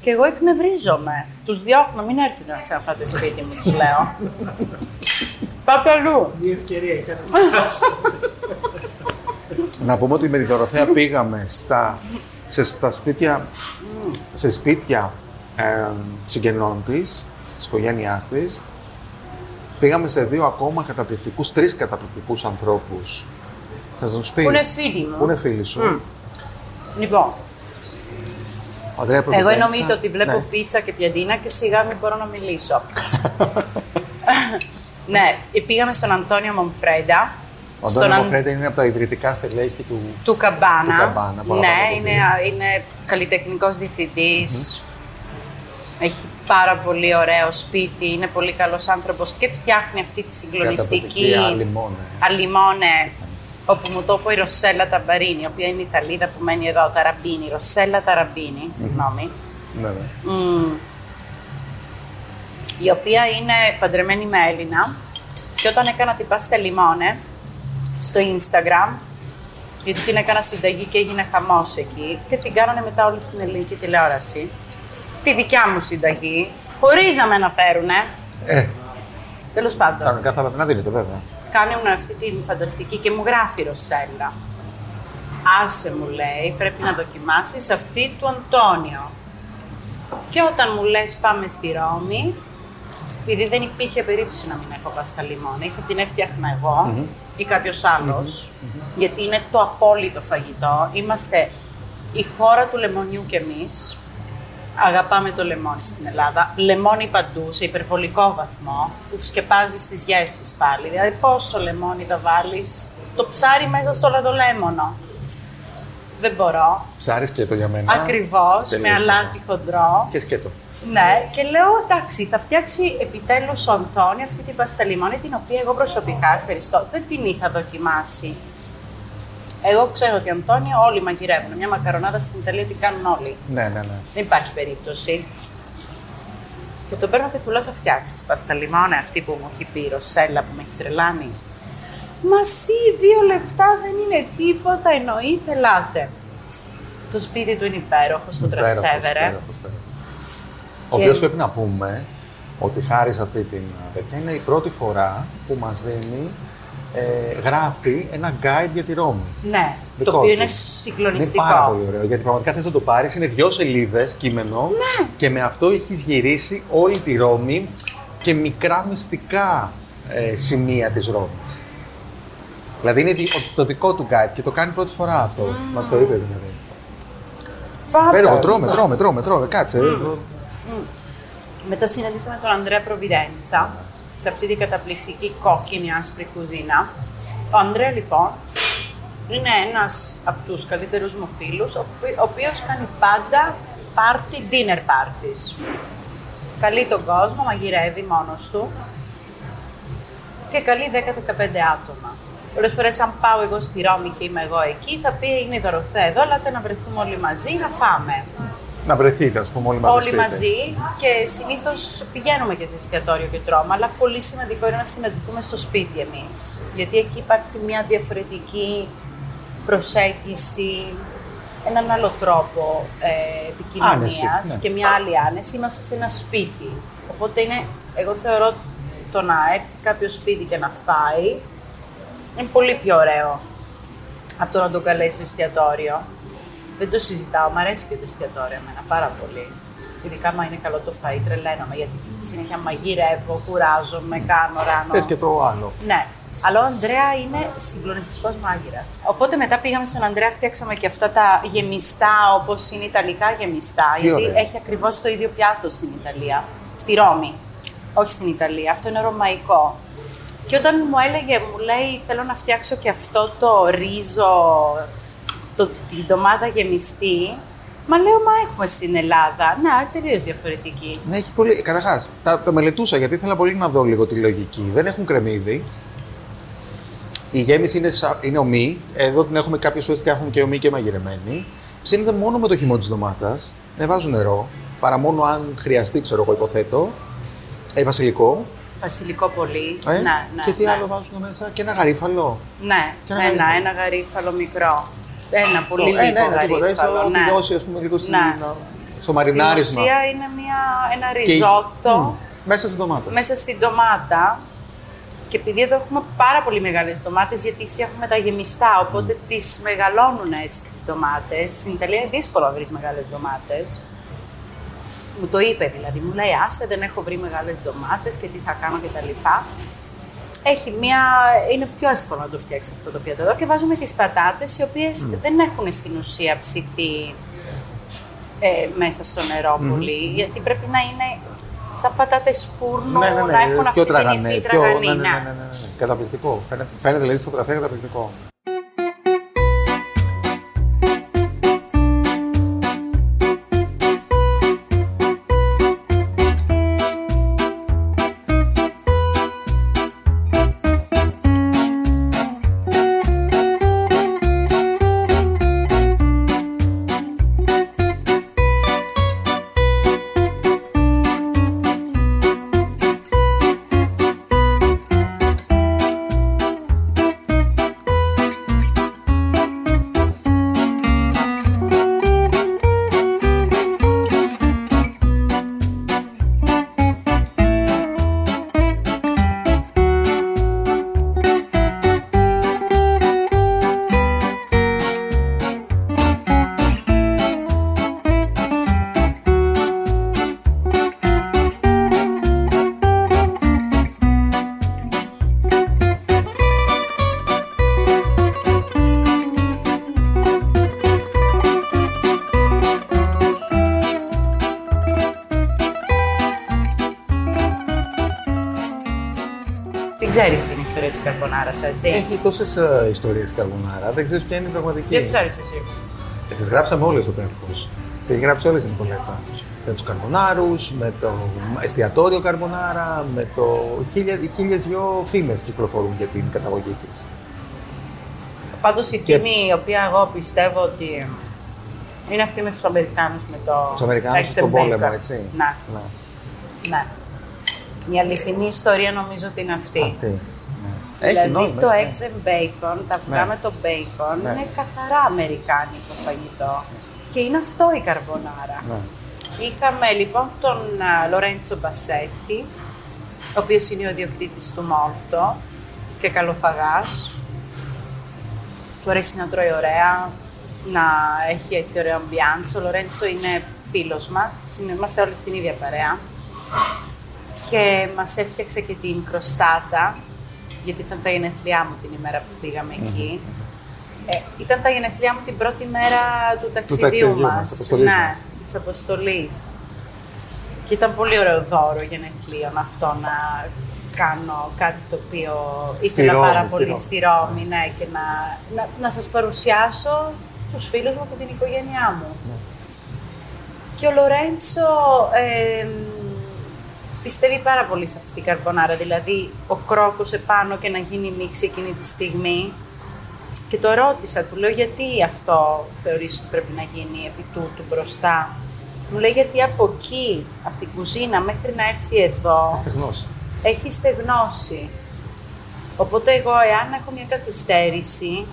και εγώ εκνευρίζομαι. Τους διώχνω, μην έρθετε να ξαναφάτε σπίτι μου, τους λέω. *laughs* Πάτε αλλού. Μια ευκαιρία είχατε. *laughs* Να πούμε ότι με τη Δωροθέα πήγαμε στα, σε, στα σπίτια, σε σπίτια ε, συγγενών της, της οικογένειάς της. Πήγαμε σε δύο ακόμα καταπληκτικούς, τρεις καταπληκτικούς ανθρώπους. Θα τους πεις. Που είναι φίλοι μου. Που είναι φίλοι σου. Λοιπόν, Ο Ανδρέα εγώ Προβιτέλτσα. εννοείται ότι βλέπω Ναι. πίτσα και πιαντίνα και σιγά μην μπορώ να μιλήσω. *laughs* ναι, πήγαμε στον Αντώνιο Μομφρέντα. Ο στον Αντώνιο Αν- Μοφρέντα είναι από τα ιδρυτικά στελέχη του. του Καμπάνα. Του Καμπάνα, που αγαπάμε ναι, πολύ. είναι, είναι καλλιτεχνικός διευθυντής. Έχει πάρα πολύ ωραίο σπίτι, είναι πολύ καλός άνθρωπος και φτιάχνει αυτή τη συγκλονιστική Καταπληκτική αλιμόνε. αλιμόνε όπου μου το είπε η Ροσέλα Ταμπαρίνη, η οποία είναι Ιταλίδα που μένει εδώ, Ταραμπίνη, Ροσέλα Ταραμπίνη, συγγνώμη, Ναι, ναι. Μμμ. η οποία είναι παντρεμένη με Έλληνα και όταν έκανα την πάστα λιμόνε στο Instagram, γιατί την έκανα συνταγή και έγινε χαμός εκεί και την κάνανε μετά όλοι στην ελληνική τηλεόραση, τη δικιά μου συνταγή, χωρίς να με αναφέρουνε, Ε, τέλος πάντων. κανονικά θα έπρεπε να δίνετε, βέβαια. Κάνουν αυτή την φανταστική και μου γράφει η Ροσέλα. Άσε μου λέει, πρέπει να δοκιμάσεις αυτή του Αντώνιο. Και όταν μου λες πάμε στη Ρώμη, επειδή δεν υπήρχε περίπτωση να μην έχω πάστα λιμόνι, θα την έφτιαχνα εγώ ή κάποιος άλλος, γιατί είναι το απόλυτο φαγητό. Είμαστε η χώρα του λεμονιού κι εμείς. Αγαπάμε το λεμόνι στην Ελλάδα. Λεμόνι παντού, σε υπερβολικό βαθμό, που σκεπάζει τις γεύσεις πάλι. Δηλαδή, πόσο λεμόνι θα βάλεις, το ψάρι μέσα στο λαδολέμονο. Δεν μπορώ. Ψάρι σκέτο για μένα. Ακριβώς, με Τελείως. αλάτι χοντρό. Και σκέτο. Ναι, και λέω εντάξει, θα φτιάξει επιτέλους ο Αντώνη αυτή την πάστα λιμόνι, την οποία εγώ προσωπικά ευχαριστώ. Δεν την είχα δοκιμάσει. Εγώ ξέρω ότι Αντώνιο όλοι μαγειρεύουν. Μια μακαρονάδα στην Ιταλία την κάνουν όλοι. Ναι, ναι, ναι. Δεν υπάρχει περίπτωση. Και το παίρνω και του λέω θα φτιάξεις πάστα λιμόνι αυτή που μου έχει πει η Ροσέλα που με έχει τρελάνει. Μας εσύ δύο λεπτά δεν είναι τίποτα, εννοείται, ελάτε. Το σπίτι του είναι υπέροχος στο Υπέροχος, Τραστέβερε. υπέροχος, υπέροχος. Ο Και- οποίος πρέπει να πούμε ότι χάρη σε αυτή την τέτοια είναι η πρώτη φορά που μας δίνει, ε, γράφει ένα guide για τη Ρώμη. Ναι, Δικό το οποίο του. είναι συγκλονιστικό. Είναι πάρα πολύ ωραίο. Γιατί πραγματικά θες να το πάρεις, είναι δυο σελίδες κείμενο Ναι. και με αυτό έχεις γυρίσει όλη τη Ρώμη και μικρά μυστικά ε, σημεία της Ρώμης. Δηλαδή είναι δι- το δικό του guide και το κάνει πρώτη φορά αυτό. Mm. Μας το είπε δηλαδή. Φάπα. Πέρα, τρώμε, τρώμε, τρώμε, τρώμε, κάτσε. Μετά συναντήσαμε τον Ανδρέα Προβιδέντσα σε αυτή την καταπληκτική κόκκινη άσπρη κουζίνα. Ο Ανδρέα λοιπόν είναι ένας από τους καλύτερους μου φίλους, ο οποί- ο οποίος κάνει πάντα party, dinner parties. Καλεί τον κόσμο, μαγειρεύει μόνος του και καλεί 10-15 άτομα. Πολλές φορές, αν πάω εγώ στη Ρώμη και είμαι εγώ εκεί, θα πει είναι η Δωροθέα εδώ, ελάτε να βρεθούμε όλοι μαζί να φάμε. Να βρεθείτε, ας πούμε, όλοι μαζί. Όλοι σπίτι. μαζί και συνήθως πηγαίνουμε και σε εστιατόριο και τρώμε, αλλά πολύ σημαντικό είναι να συναντηθούμε στο σπίτι εμείς. Γιατί εκεί υπάρχει μια διαφορετική προσέγγιση, έναν άλλο τρόπο ε, επικοινωνίας Άνεση, ναι. και μια άλλη άνεση. Είμαστε σε ένα σπίτι. Οπότε είναι, εγώ θεωρώ το να έρθει κάποιος σπίτι και να φάει είναι πολύ πιο ωραίο από το να τον καλέσει στο εστιατόριο. Δεν το συζητάω, μου αρέσει και το εστιατόριο εμένα πάρα πολύ. Ειδικά άμα είναι καλό το φαΐ, τρελαίνομαι γιατί συνέχεια μαγειρεύω, κουράζομαι, κάνω ράνω. Θες και το άλλο. Ναι. Αλλά ο Ανδρέα είναι συγκλονιστικός μάγειρας. Οπότε μετά πήγαμε στον Ανδρέα, φτιάξαμε και αυτά τα γεμιστά όπως είναι ιταλικά γεμιστά. Τι γιατί ωραία. έχει ακριβώς το ίδιο πιάτο στην Ιταλία. Στη Ρώμη. Όχι στην Ιταλία. Αυτό είναι ρωμαϊκό. Και όταν μου έλεγε, μου λέει, θέλω να φτιάξω και αυτό το ρίζο, το, την ντομάτα γεμιστή. Μα λέω, μα έχουμε στην Ελλάδα. Ναι, τελείως διαφορετική. Ναι, έχει πολύ. Καταρχάς, το μελετούσα γιατί ήθελα πολύ να δω λίγο τη λογική. Δεν έχουν κρεμμύδι. Η γέμιση είναι, σα... είναι ομή. Εδώ την έχουμε κάποιες φορές και έχουν και ομή και μαγειρεμένη. Ψήνεται μόνο με το χυμό της ντομάτας. Δεν βάζουν νερό. Παρά μόνο αν χρειαστεί, ξέρω εγώ, υποθέτω. Ε, βασιλικό. Βασιλικό πολύ. Ε, Ναι, ναι, και τι ναι. άλλο βάζουν μέσα; Και ένα γαρίφαλο. Ναι, Και ένα ένα, γαρίφαλο. ένα γαρίφαλο μικρό. Ένα πολύ Το- λίγο ένα, ένα, τίποτα, έτσι, γαρίφαλο. ό,τι ναι. δώσει, ας πούμε, λίγο στην- Ναι. στο μαρινάρισμα. Στην ουσία είναι μια, ένα Και- ριζότο Μμ, μέσα στι ντομάτε. μέσα στην ντομάτα. Και επειδή εδώ έχουμε πάρα πολύ μεγάλες ντομάτες, γιατί φτιάχνουμε τα γεμιστά, οπότε τις μεγαλώνουν έτσι τις ντομάτες. Στην Ιταλία είναι δύσκολο να βρεις μεγάλες ντομάτες. Μου το είπε δηλαδή, μου λέει άσε δεν έχω βρει μεγάλες ντομάτες και τι θα κάνω και τα λοιπά. Έχει μια... είναι πιο εύκολο να το φτιάξει αυτό το πιάτο εδώ και βάζουμε τις πατάτες οι οποίες δεν έχουν στην ουσία ψηθεί ε, μέσα στο νερό πολύ, γιατί πρέπει να είναι σαν πατάτες φούρνο, Ναι, ναι, ναι, να έχουν αυτή πιο την τραγανέ. υφή Πιο... τραγανή. Ναι, ναι, ναι. ναι, ναι, ναι, ναι. Καταπληκτικό. Φαίνεται, φαίνεται δηλαδή στη φωτογραφία καταπληκτικό. Τη καρμπονάρα, έτσι. Έχει τόσες ιστορίες η Καρμπονάρα, δεν ξέρεις ποια είναι η πραγματική. Δεν ξέρει εσύ. Ε, τις γράψαμε όλες στο Πεύκος. Τις έχει γράψει όλες η Νικολέτα. Με τους καρμπονάρους, με το εστιατόριο καρμπονάρα, με το χίλια, χίλιες δυο φήμες κυκλοφορούν για την καταγωγή της. Πάντως η τιμή, η οποία εγώ πιστεύω ότι είναι αυτή με τους Αμερικάνους με το. Τους Αμερικάνους Eggs στον and πόλεμο, Bacon. έτσι. Ναι, Ναι. ναι. Η αληθινή ιστορία νομίζω ότι είναι αυτή. Αυτή. Ναι. Δηλαδή νόημα, το έχει, eggs and bacon, τα αυγά Ναι. με το bacon, Ναι. είναι καθαρά αμερικάνικο φαγητό. Και είναι αυτό η καρμπονάρα. Ναι. Είχαμε λοιπόν τον α, Λορέντσο Μπασέτη, ο οποίος είναι ο ιδιοκτήτης του Μόλτο και καλοφαγάς. Του αρέσει να τρώει ωραία, να έχει έτσι ωραίο ambiance. Ο Λορέντσο είναι φίλος μας, είναι- είμαστε όλοι στην ίδια παρέα. Και μας έφτιαξε και την κροστάτα, γιατί ήταν τα γενέθλιά μου την ημέρα που πήγαμε εκεί. Ε, ήταν τα γενέθλιά μου την πρώτη μέρα του ταξιδιού, ταξιδιού μας, μας. της αποστολής ναι, μας. της αποστολής. Και ήταν πολύ ωραίο δώρο γενεθλίων αυτό να κάνω κάτι το οποίο ήθελα Ρώμη, πάρα στη πολύ Ρώμη. στη Ρώμη, ναι, και να, να, να σας παρουσιάσω τους φίλους μου και την οικογένειά μου. Ναι. Και ο Λορέντσο ε, πιστεύει πάρα πολύ σε αυτή την καρμπονάρα, δηλαδή ο κρόκος επάνω και να γίνει μίξη εκείνη τη στιγμή. Και το ρώτησα, του λέω γιατί αυτό θεωρείς ότι πρέπει να γίνει επί τούτου μπροστά. Μου λέει γιατί από εκεί, από την κουζίνα μέχρι να έρθει εδώ, Στεγνώσει. έχει στεγνώσει. Οπότε εγώ, εάν έχω μια καθυστέρηση,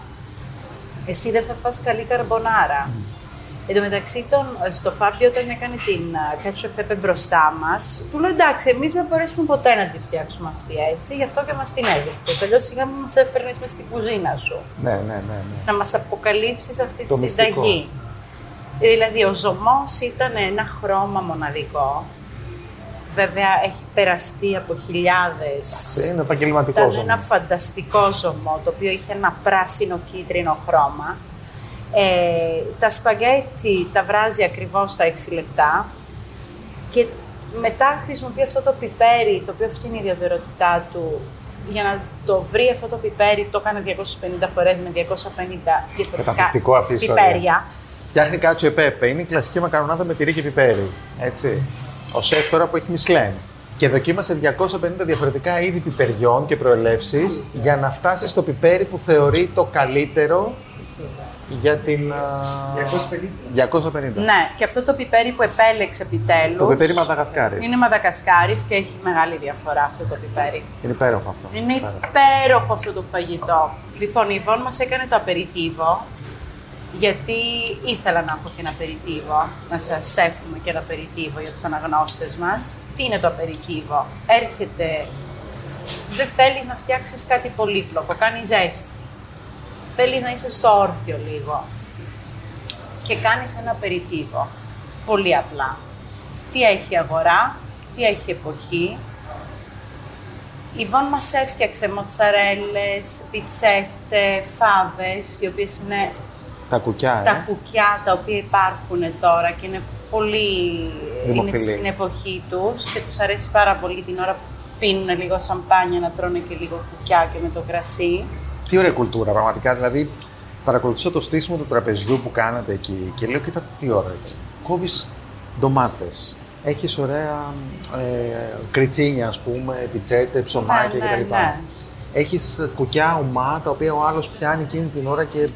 εσύ δεν θα φας καλή καρμπονάρα. Εν τω μεταξύ, τον, στο Φάπιο, όταν έκανε την ketchup πέπε μπροστά μας, του λέω εντάξει, εμείς δεν μπορέσουμε ποτέ να τη φτιάξουμε αυτή έτσι, γι' αυτό και μας την έδειξε. Αλλιώς σιγά μην μας έφερνες μες στην κουζίνα σου Ναι, ναι, ναι. ναι. να μας αποκαλύψεις αυτή Το τη μυστικό. συνταγή. Δηλαδή, ο ζωμός ήταν ένα χρώμα μοναδικό. Βέβαια, έχει περαστεί από χιλιάδες. Είναι επαγγελματικό Ήταν ζώο. ένα φανταστικό ζωμό, το οποίο είχε ένα πράσινο-κίτρινο χρώμα. Ε, τα σπαγκέτι τα βράζει ακριβώς στα 6 λεπτά και μετά χρησιμοποιεί αυτό το πιπέρι, το οποίο αυτή είναι η ιδιαιτερότητά του, για να το βρει αυτό το πιπέρι, το έκανε 250 φορές με 250 διαφορετικά Καταπληκτικό αυτή η ιστορία. πιπέρια. Φτιάχνει κάτσο επέπε. Είναι η κλασική μακαρονάδα με τυρί και πιπέρι. Έτσι. Ο σεφ τώρα που έχει Μισλέν. Και δοκίμασε 250 διαφορετικά είδη πιπεριών και προελεύσεις για να φτάσει στο πιπέρι που θεωρεί το καλύτερο για την. α, 250. 250. Ναι, και αυτό το πιπέρι που επέλεξε επιτέλους Το πιπέρι Μαδαγασκάρης. είναι Μαδαγασκάρης και έχει μεγάλη διαφορά αυτό το πιπέρι. Είναι υπέροχο αυτό. Είναι Υπέροχο. υπέροχο αυτό το φαγητό. Λοιπόν, η Ιβόν μας έκανε το απεριτίβο, γιατί ήθελα να έχω και ένα απεριτίβο, να σας έχουμε και ένα απεριτίβο για τους αναγνώστες μας. Τι είναι το απεριτίβο; Έρχεται, δεν θέλεις να φτιάξεις κάτι πολύπλοκο, κάνει ζέστη. Θέλεις να είσαι στο όρθιο λίγο και κάνεις ένα απεριτίβο. Πολύ απλά. Τι έχει αγορά, τι έχει εποχή, η Βον μας έφτιαξε μοτσαρέλες, πιτσέτε, φάβες, οι οποίες είναι Τα κουκιά, τα ε. κουκιά τα οποία υπάρχουν τώρα και είναι πολύ... είναι Δημοφιλή. στην εποχή τους και τους αρέσει πάρα πολύ την ώρα που πίνουν λίγο σαμπάνια να τρώνε και λίγο κουκιά και με το κρασί. Τι ωραία κουλτούρα, πραγματικά. Δηλαδή, παρακολουθούσα το στήσιμο του τραπεζιού που κάνατε εκεί και λέω: Κοίτα τι ωραία. Κόβεις ντομάτες. Έχεις ωραία ε, κριτσίνια, ας πούμε, πιτσέτε, ψωμάκια Ναι, ναι, κτλ. ναι. Έχεις κουκιά ομά τα οποία ο άλλος πιάνει εκείνη την ώρα και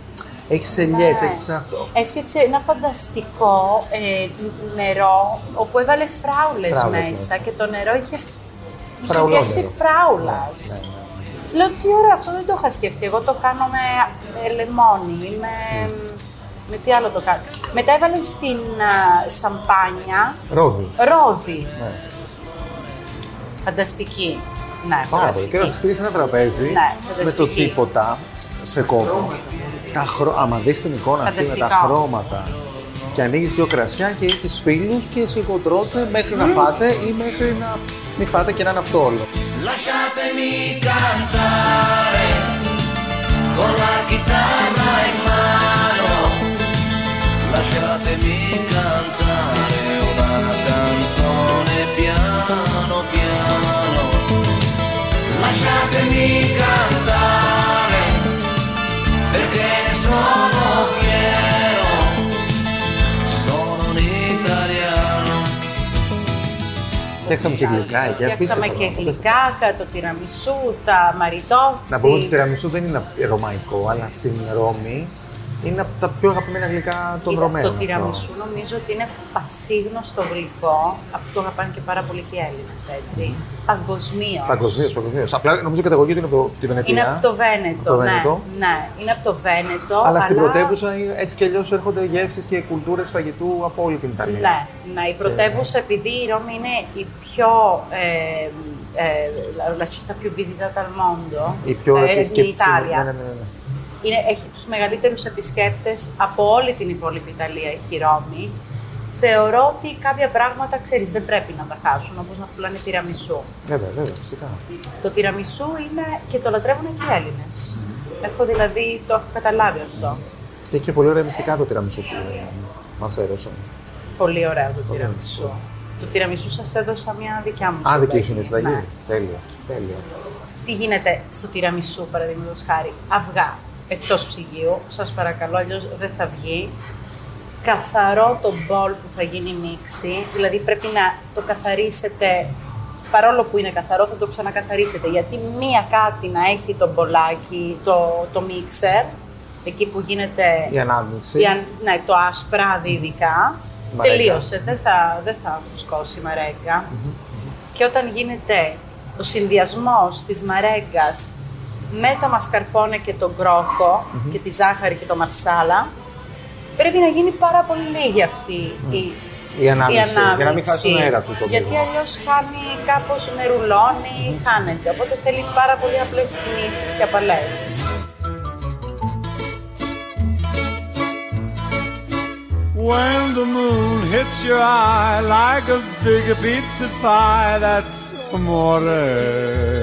έχεις ελιές, Ναι. έχεις αυτό. Έφτιαξε ένα φανταστικό ε, νερό όπου έβαλε φράουλες, Φράουλες μέσα, μέσα. και το νερό είχε, είχε Φραουλόνερο. Φτιάξει φράουλας. Ναι, ναι, Της λέω τι ωραίο, αυτό δεν το είχα σκεφτεί. Εγώ το κάνω με, με λεμόνι ή με, με τι άλλο το κάνω. Μετά έβαλε στην α, σαμπάνια Ρόδι. ρόδι. Ναι. Φανταστική. Ναι, Πάρα πολύ. Και να φανταστική. στείλεις ένα τραπέζι Ναι, με το φανταστική. τίποτα σε κόβω. Τα χρο... Άμα δεις την εικόνα αυτή με τα Φανταστικό. χρώματα και ανοίγεις δύο κρασιά και έχεις φίλους και σιγοτρώτε μέχρι να φάτε ή μέχρι να mi fate che l'anaftollo. Lasciatemi cantare con la chitarra in mano, lasciatemi cantare una canzone piano piano, lasciatemi cantare perché ne sono Φτιάξαμε και γλυκά εκεί. Φτιάξαμε απίστευτο και πράγμα. γλυκάκα, το τυραμισού, τα μαριτότσι. Να πούμε ότι το τυραμισού δεν είναι ρωμαϊκό, αλλά στην Ρώμη είναι από τα πιο αγαπημένα γλυκά των Κοίτα, Ρωμαίων. Το αυτό. τυραμισού νομίζω ότι είναι πασίγνωστο γλυκό. Αυτό το αγαπάνε και πάρα πολύ και οι Έλληνες, έτσι. Παγκοσμίως. Παγκοσμίως, παγκοσμίως. Απλά νομίζω η καταγωγή του είναι από τη Βενετία. Είναι από το Βένετο. Από το ναι, Βένετο. ναι, είναι από το Βένετο. Αλλά στην πρωτεύουσα έτσι κι αλλιώς έρχονται γεύσεις και κουλτούρες φαγητού από όλη την Ιταλία. Ναι, ναι, η πρωτεύουσα επειδή η Ρώμη είναι η πιο. Ε, ε, la- la città più visitata al mondo. Η πιο ε, in επισκεπτική. Italia. Ναι, ναι, ναι, ναι. Είναι, έχει τους μεγαλύτερους επισκέπτες από όλη την υπόλοιπη Ιταλία, έχει η Ρώμη. Θεωρώ ότι κάποια πράγματα, ξέρεις, δεν πρέπει να τα χάσουν, όπως να πουλάνε τυραμισού. Βέβαια, βέβαια, φυσικά. Το τυραμισού είναι και το λατρεύουν και οι Έλληνες. Έχω δηλαδή, το έχω καταλάβει αυτό. Και έχει και πολύ ωραία μυστικά το τυραμισού που μας έδωσαν. Πολύ ωραίο το τυραμισού. Το τυραμισού σας έδωσα μια δικιά μου. Α, δική συνταγή. σου είναι η συνταγή. Ναι. Τέλεια. Τέλεια. Τι γίνεται στο τυραμισού, παραδείγματος χάρη. Αυγά; Εκτός ψυγείου. Σας παρακαλώ, αλλιώς δεν θα βγει. Καθαρό το μπολ που θα γίνει μίξη. Δηλαδή πρέπει να το καθαρίσετε. Παρόλο που είναι καθαρό, θα το ξανακαθαρίσετε. Γιατί μία κάτι να έχει το μπολάκι, το, το μίξερ, εκεί που γίνεται Η ανάμειξη. η αν- ναι, το ασπράδι ειδικά. Μαρέγκα. Τελείωσε. Δεν θα, δεν θα φουσκώσει η μαρέγκα. Και όταν γίνεται ο συνδυασμός της μαρέγκας με το μασκαρπόνε και τον κρόκο και τη ζάχαρη και το μαρσάλα, πρέπει να γίνει πάρα πολύ λίγη αυτή η, Η ανάμειξη, για να μην ανάμειξη. χάσει τον αέρα του το Γιατί μείγμα. αλλιώς χάνει κάπως νερουλώνει, χάνεται. Οπότε θέλει πάρα πολύ απλές κινήσεις και απαλές. When the moon hits your eye like a big pizza pie, that's amore.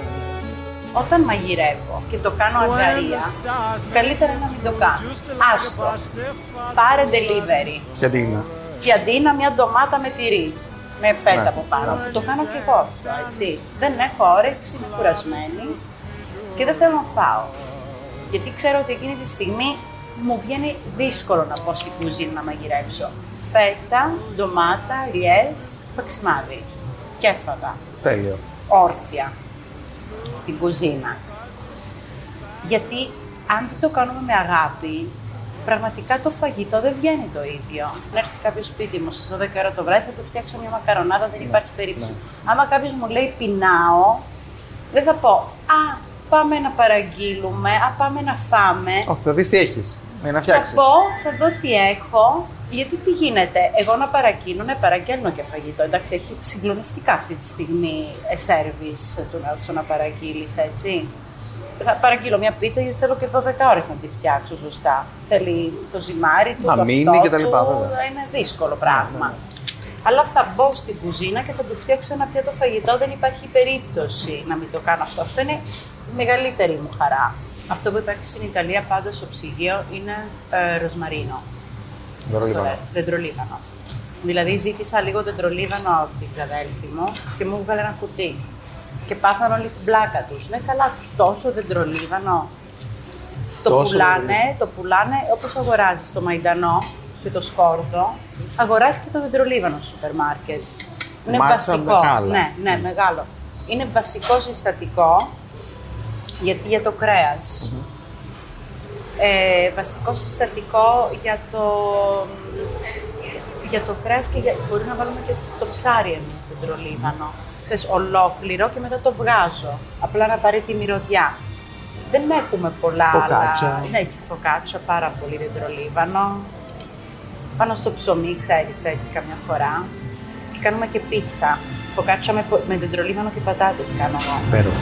Όταν μαγειρεύω και το κάνω αγκαρία, καλύτερα να μην το κάνω. Άστο. Πάρε delivery. Ποια τι είναι. Και αντί να μια ντομάτα με τυρί, με φέτα Ναι, από πάνω, ναι. που το κάνω και εγώ αυτό, έτσι. Δεν έχω όρεξη, είμαι κουρασμένη και δεν θέλω να φάω. Γιατί ξέρω ότι εκείνη τη στιγμή μου βγαίνει δύσκολο να πω στην κουζίνα να μαγειρέψω. Φέτα, ντομάτα, ηλιές, παξιμάδι. Και έφαγα Τέλειο. όρθια στην κουζίνα. Γιατί αν δεν το κάνουμε με αγάπη, πραγματικά το φαγητό δεν βγαίνει το ίδιο. Να έρθει κάποιος σπίτι μου στις 12 ώρα το βράδυ, θα του φτιάξω μια μακαρονάδα, δεν υπάρχει περίπτωση. Άμα κάποιος μου λέει πεινάω, δεν θα πω Α, πάμε να παραγγείλουμε, Α, πάμε να φάμε. Όχι, θα δεις τι έχεις. Ναι, να Θα φτιάξεις. πω, θα δω τι έχω, γιατί τι γίνεται; Εγώ να παραγγείλω, να παραγγέλνω και φαγητό. Εντάξει, έχει συγκλονιστικά αυτή τη στιγμή ε, service του να, στο να παραγγείλεις, έτσι. Θα παραγγείλω μια πίτσα γιατί θέλω και 12 ώρες να τη φτιάξω σωστά. Θέλει το ζυμάρι του, Να το μείνει αυτό και τα λοιπά, του, βέβαια. Είναι δύσκολο πράγμα. Αλλά θα μπω στην κουζίνα και θα του φτιάξω ένα πιάτο φαγητό. Δεν υπάρχει περίπτωση να μην το κάνω αυτό. Αυτό είναι η μεγαλύτερη μου χαρά. Αυτό που υπάρχει στην Ιταλία πάντα στο ψυγείο είναι ε, ροσμαρίνο. Δωρολίβανο. Στο δεντρολίβανο. Δηλαδή ζήτησα λίγο δεντρολίβανο από την ξαδέλφη μου και μου έβγαλε ένα κουτί. Και πάθαν όλη την πλάκα τους. Ναι καλά, τόσο δεντρολίβανο. Το Τόσο πουλάνε, δεντρολίβανο. το πουλάνε όπως αγοράζεις το μαϊντανό και το σκόρδο. Αγοράζεις και το δεντρολίβανο στο σούπερ μάρκετ. Είναι Μάτσα βασικό. μεγάλα. Ναι, ναι, μεγάλο. Είναι βασικό συστατικό γιατί για το κρεας Ε, βασικό συστατικό για το, για το κρέας και για, μπορεί να βάλουμε και στο ψάρι εμείς δεντρολίβανο. Ξέρεις, ολόκληρο και μετά το βγάζω. Απλά να πάρει τη μυρωδιά. Δεν έχουμε πολλά Φωκάτσια. άλλα. Ναι, έτσι φωκάτσια, πάρα πολύ δεντρολίβανο. Πάνω στο ψωμί, ξέρεις, έτσι καμιά φορά. Και κάνουμε και πίτσα. Φωκάτσια με, πο- με δεντρολίβανο και πατάτες κάνω εγώ. Υπέροχο.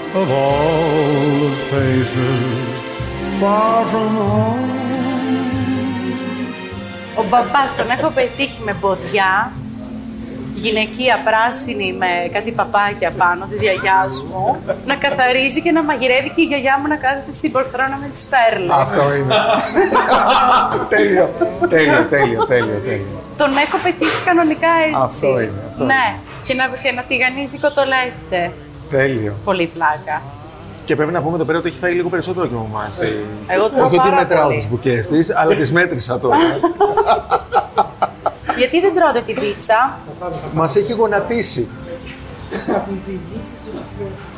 of all the faces, far from home. Ο μπαμπάς τον έχω πετύχει με μποδιά, γυναικεία πράσινη με κάτι παπάκια πάνω της γιαγιάς μου, να καθαρίζει και να μαγειρεύει και η γιαγιά μου να κάθεται στην πολθρόνα με τις πέρλες. Αυτό είναι. *laughs* τέλειο, τέλειο, τέλειο, τέλειο, τέλειο. Τον έχω πετύχει κανονικά έτσι. Αυτό είναι, αυτό ναι, και να, και να τηγανίζει κοτολέτε. Τέλειο. Πολύ πλάκα. Και πρέπει να πούμε εδώ πέρα ότι έχει φάει λίγο περισσότερο και από εμάς. Εγώ τρώω Όχι ότι πάρα μετράω πολύ. τις μπουκές της, αλλά τις μέτρησα τώρα. *laughs* Γιατί δεν τρώτε την πίτσα; Μας έχει γονατίσει.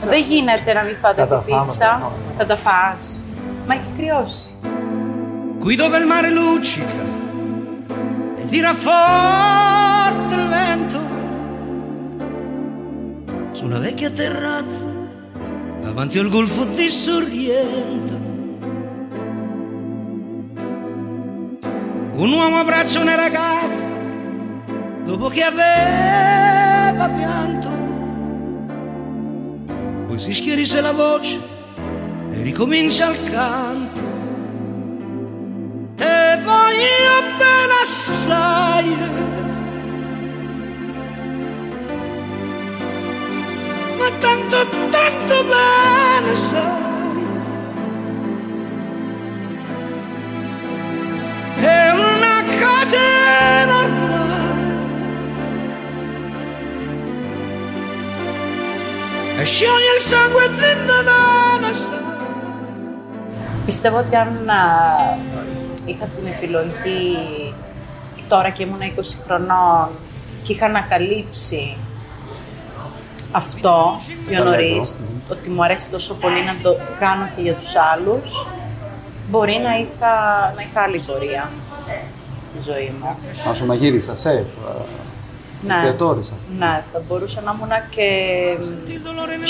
Δεν γίνεται να μην φάτε Θα τα την φάμε, πίτσα. θα τα φάμε. Θα τα φας. Μα έχει κρυώσει. Qui dove il mare luccica e tira forte su una vecchia terrazza davanti al golfo di Sorrento. Un uomo abbraccia una ragazza dopo che aveva pianto. Poi si schierisse la voce e ricomincia il canto. Te voglio bene assai tanto, Πιστεύω ότι αν είχα την επιλογή τώρα και ήμουν 20 χρονών και είχα ανακαλύψει αυτό πιο νωρίς, ότι μου αρέσει τόσο πολύ να το κάνω και για τους άλλους, μπορεί να είχα, να είχα άλλη πορεία στη ζωή μου. Να σου μαγείρισα, σεφ, Ναι. εστιατόρισα. Ναι, θα μπορούσα να ήμουν και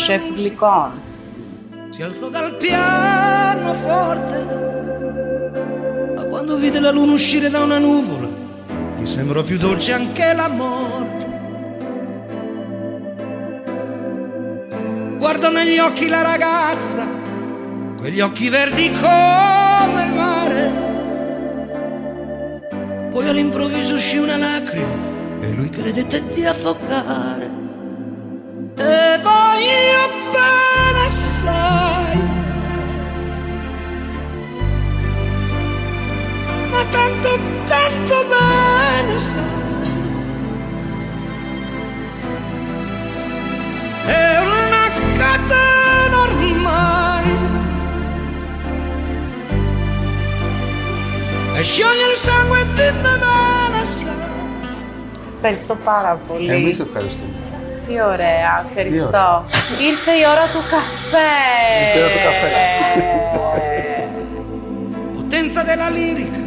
σεφ γλυκών. Si alzò dal pianoforte, ma quando vide la luna uscire da una nuvola, gli sembrò più dolce anche la Guardò negli occhi la ragazza, quegli occhi verdi come il mare. Poi all'improvviso uscì una lacrima e lui credette di affogare. Te voglio bene assai Ma tanto, tanto bene sai È una E scioglie il sangue di me bene sai Ευχαριστώ πάρα πολύ. Εμείς ευχαριστούμε. Τι ωραία, ευχαριστώ. Ήρθε η ώρα του καφέ. Ήρθε η ώρα του καφέ. potenza della lirica,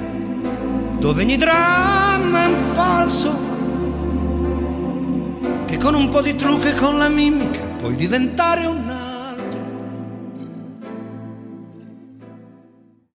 dove ogni dramma è un falso, che con un po' di trucco e con la mimica puoi diventare un